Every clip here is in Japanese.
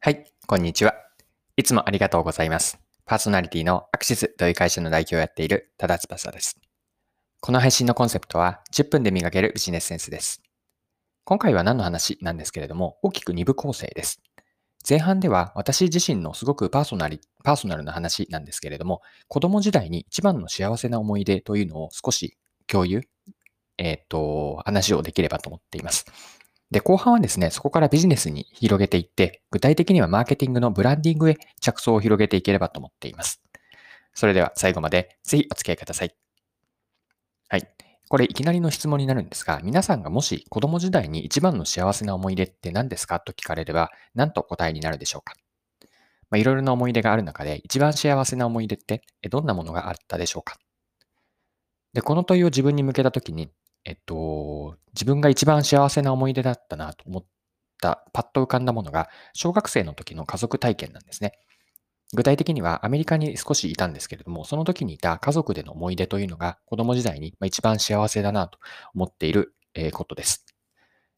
はい、こんにちは。いつもありがとうございます。パーソナリティのアクシスという会社の代表をやっている多田翼です。この配信のコンセプトは10分で磨けるビジネスセンスです。今回は何の話なんですけれども、大きく2部構成です。前半では私自身のすごくパーソナリパーソナルな話なんですけれども、子供時代に一番の幸せな思い出というのを少し共有、えっ、と、話をできればと思っています。で、後半はですね、そこからビジネスに広げていって、具体的にはマーケティングのブランディングへ着想を広げていければと思っています。それでは最後までぜひお付き合いください。はい。これいきなりの質問になるんですが、皆さんがもし子供時代に一番の幸せな思い出って何ですかと聞かれれば、何と答えになるでしょうかまあ、いろいろな思い出がある中で、一番幸せな思い出ってどんなものがあったでしょうかで、この問いを自分に向けたときに、えっと、自分が一番幸せな思い出だったなと思った、パッと浮かんだものが、小学生の時の家族体験なんですね。具体的にはアメリカに少しいたんですけれども、その時にいた家族での思い出というのが子供時代に一番幸せだなと思っていることです。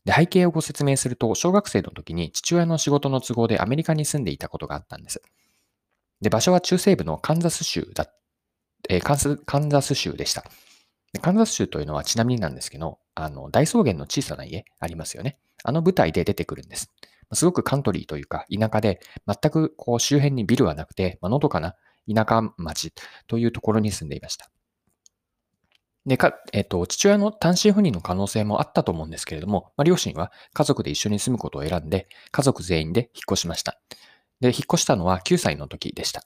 で背景をご説明すると、小学生の時に父親の仕事の都合でアメリカに住んでいたことがあったんです。で、場所は中西部のカンザス州だ、えーカンスカンザス州でした。でカンザス州というのはちなみになんですけど、あの、大草原の小さな家ありますよね。あの舞台で出てくるんです。すごくカントリーというか田舎で、全くこう周辺にビルはなくて、まあのどかな田舎町というところに住んでいました。で、か、えっ、と、父親の単身赴任の可能性もあったと思うんですけれども、まあ、両親は家族で一緒に住むことを選んで、家族全員で引っ越しました。で、引っ越したのは9歳の時でした。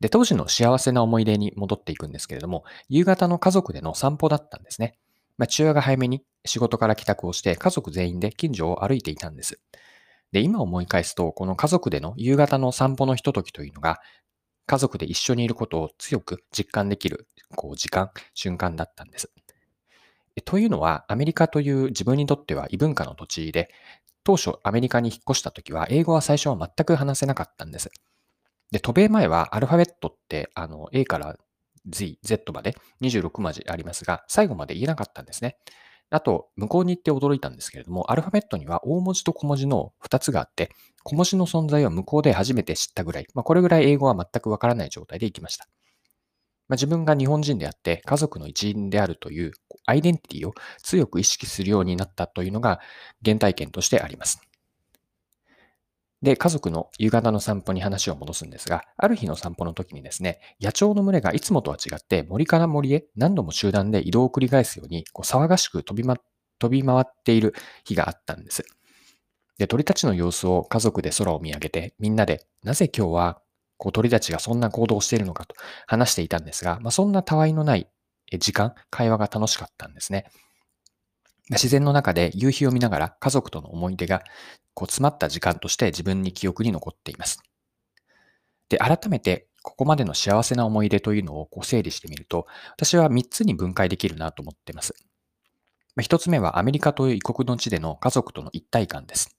で、当時の幸せな思い出に戻っていくんですけれども、夕方の家族での散歩だったんですね。まあ、父親が早めに仕事から帰宅をして、家族全員で近所を歩いていたんです。で、今思い返すと、この家族での夕方の散歩のひとときというのが、家族で一緒にいることを強く実感できる、こう、時間、瞬間だったんです。というのは、アメリカという自分にとっては異文化の土地で、当初アメリカに引っ越した時は、英語は最初は全く話せなかったんです。で、渡米前はアルファベットって、あの、A から Z、Z まで26文字ありますが、最後まで言えなかったんですね。あと、向こうに行って驚いたんですけれども、アルファベットには大文字と小文字の2つがあって、小文字の存在は向こうで初めて知ったぐらい、まあ、これぐらい英語は全くわからない状態で行きました。まあ、自分が日本人であって、家族の一員であるというアイデンティティを強く意識するようになったというのが原体験としてあります。で、家族の夕方の散歩に話を戻すんですが、ある日の散歩の時にですね、野鳥の群れがいつもとは違って森から森へ何度も集団で移動を繰り返すようにこう騒がしく飛び,、ま、飛び回っている日があったんです。で、鳥たちの様子を家族で空を見上げて、みんなでなぜ今日はこう鳥たちがそんな行動をしているのかと話していたんですが、まあ、そんなたわいのない時間、会話が楽しかったんですね。自然の中で夕日を見ながら家族との思い出がこう詰まった時間として自分に記憶に残っています。で、改めてここまでの幸せな思い出というのをこう整理してみると、私は3つに分解できるなと思っています。1つ目はアメリカという異国の地での家族との一体感です。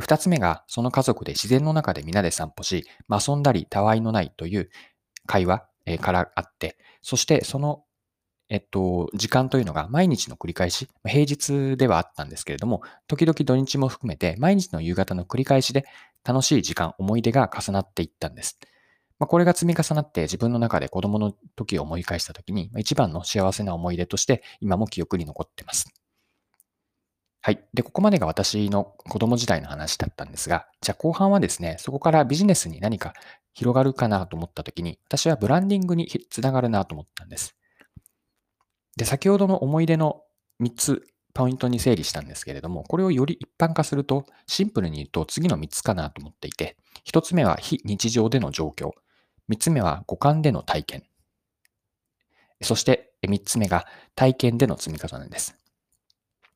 2つ目がその家族で自然の中で皆で散歩し、まあ、遊んだりたわいのないという会話からあって、そしてそのえっと、時間というのが毎日の繰り返し、平日ではあったんですけれども、時々土日も含めて毎日の夕方の繰り返しで楽しい時間、思い出が重なっていったんです。まあ、これが積み重なって自分の中で子供の時を思い返した時に、一番の幸せな思い出として今も記憶に残っています。はい。で、ここまでが私の子供時代の話だったんですが、じゃあ後半はですね、そこからビジネスに何か広がるかなと思った時に、私はブランディングにつながるなと思ったんです。で、先ほどの思い出の3つポイントに整理したんですけれども、これをより一般化すると、シンプルに言うと次の3つかなと思っていて、1つ目は非日常での状況、3つ目は五感での体験、そして3つ目が体験での積み重ねです。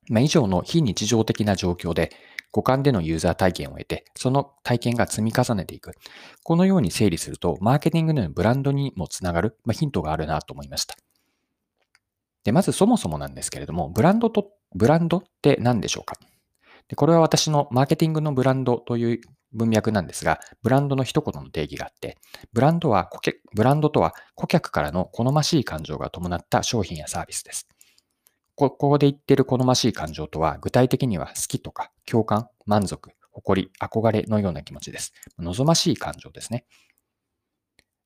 まあ、以上の非日常的な状況で、五感でのユーザー体験を得て、その体験が積み重ねていく。このように整理すると、マーケティングのブランドにもつながる、まあ、ヒントがあるなと思いました。で、まずそもそもなんですけれども、ブランドと、ブランドって何でしょうか？でこれは私のマーケティングのブランドという文脈なんですが、ブランドの一言の定義があって、ブランドは顧客、ブランドとは顧客からの好ましい感情が伴った商品やサービスです。ここで言ってる好ましい感情とは、具体的には好きとか共感、満足、誇り、憧れのような気持ちです。望ましい感情ですね。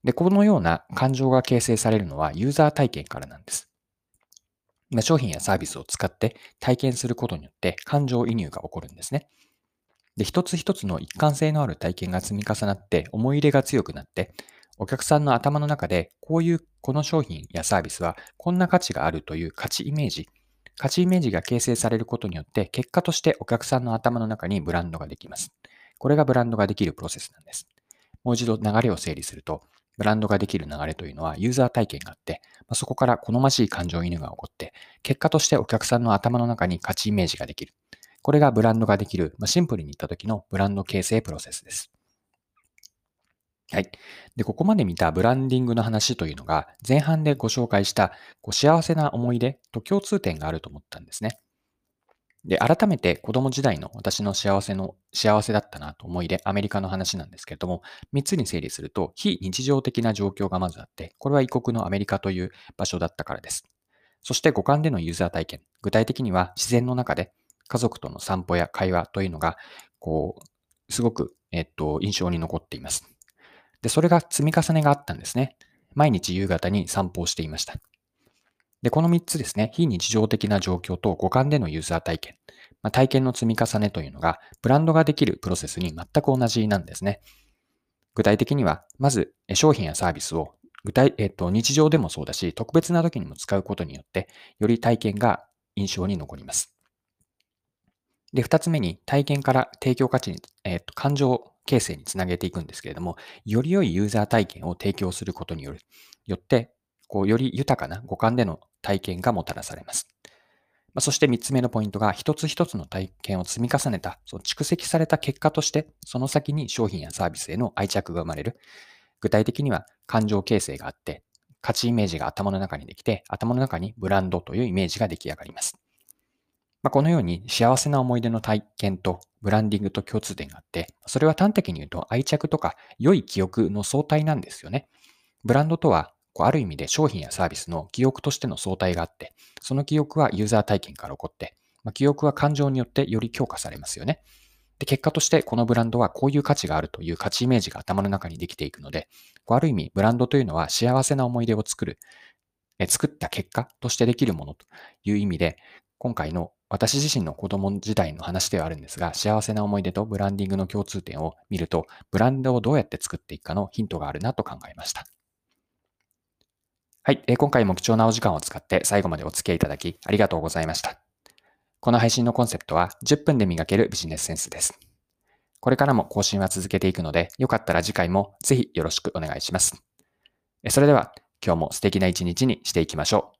で、このような感情が形成されるのはユーザー体験からなんです。商品やサービスを使って体験することによって感情移入が起こるんですね。で、一つ一つの一貫性のある体験が積み重なって思い入れが強くなって、お客さんの頭の中でこういうこの商品やサービスはこんな価値があるという価値イメージ、価値イメージが形成されることによって結果としてお客さんの頭の中にブランドができます。これがブランドができるプロセスなんです。もう一度流れを整理すると、ブランドができる流れというのはユーザー体験があって、そこから好ましい感情犬が起こって、結果としてお客さんの頭の中に価値イメージができる。これがブランドができる、まあシンプルに言った時のブランド形成プロセスです。はい。で、ここまで見たブランディングの話というのが、前半でご紹介したこう幸せな思い出と共通点があると思ったんですね。で、改めて子供時代の私の幸せの、幸せだったなと思い出、アメリカの話なんですけれども、3つに整理すると、非日常的な状況がまずあって、これは異国のアメリカという場所だったからです。そして五感でのユーザー体験。具体的には自然の中で家族との散歩や会話というのが、こう、すごく、えっと、印象に残っています。で、それが積み重ねがあったんですね。毎日夕方に散歩をしていました。で、この3つですね、非日常的な状況と五感でのユーザー体験、まあ、体験の積み重ねというのが、ブランドができるプロセスに全く同じなんですね。具体的には、まず商品やサービスを具体、えっと、日常でもそうだし、特別な時にも使うことによって、より体験が印象に残ります。で、二つ目に体験から提供価値に、えっと、感情形成につなげていくんですけれども、より良いユーザー体験を提供することによる、よって、こう、より豊かな五感での体験がもたらされます。まあ、そして3つ目のポイントが、一つ一つの体験を積み重ねた、その蓄積された結果として、その先に商品やサービスへの愛着が生まれる。具体的には感情形成があって、価値イメージが頭の中にできて、頭の中にブランドというイメージが出来上がります。まあ、このように幸せな思い出の体験とブランディングと共通点があって、それは端的に言うと愛着とか良い記憶の相対なんですよね。ブランドとはこうある意味で商品やサービスの記憶としての相対があって、その記憶はユーザー体験から起こって、まあ、記憶は感情によってより強化されますよね。で、結果としてこのブランドはこういう価値があるという価値イメージが頭の中にできていくので、こうある意味ブランドというのは幸せな思い出を作る、え作った結果としてできるものという意味で、今回の私自身の子供時代の話ではあるんですが、幸せな思い出とブランディングの共通点を見ると、ブランドをどうやって作っていくかのヒントがあるなと考えました。はい、今回も貴重なお時間を使って最後までお付き合いいただきありがとうございました。この配信のコンセプトは10分で磨けるビジネスセンスです。これからも更新は続けていくので、よかったら次回もぜひよろしくお願いします。それでは今日も素敵な一日にしていきましょう。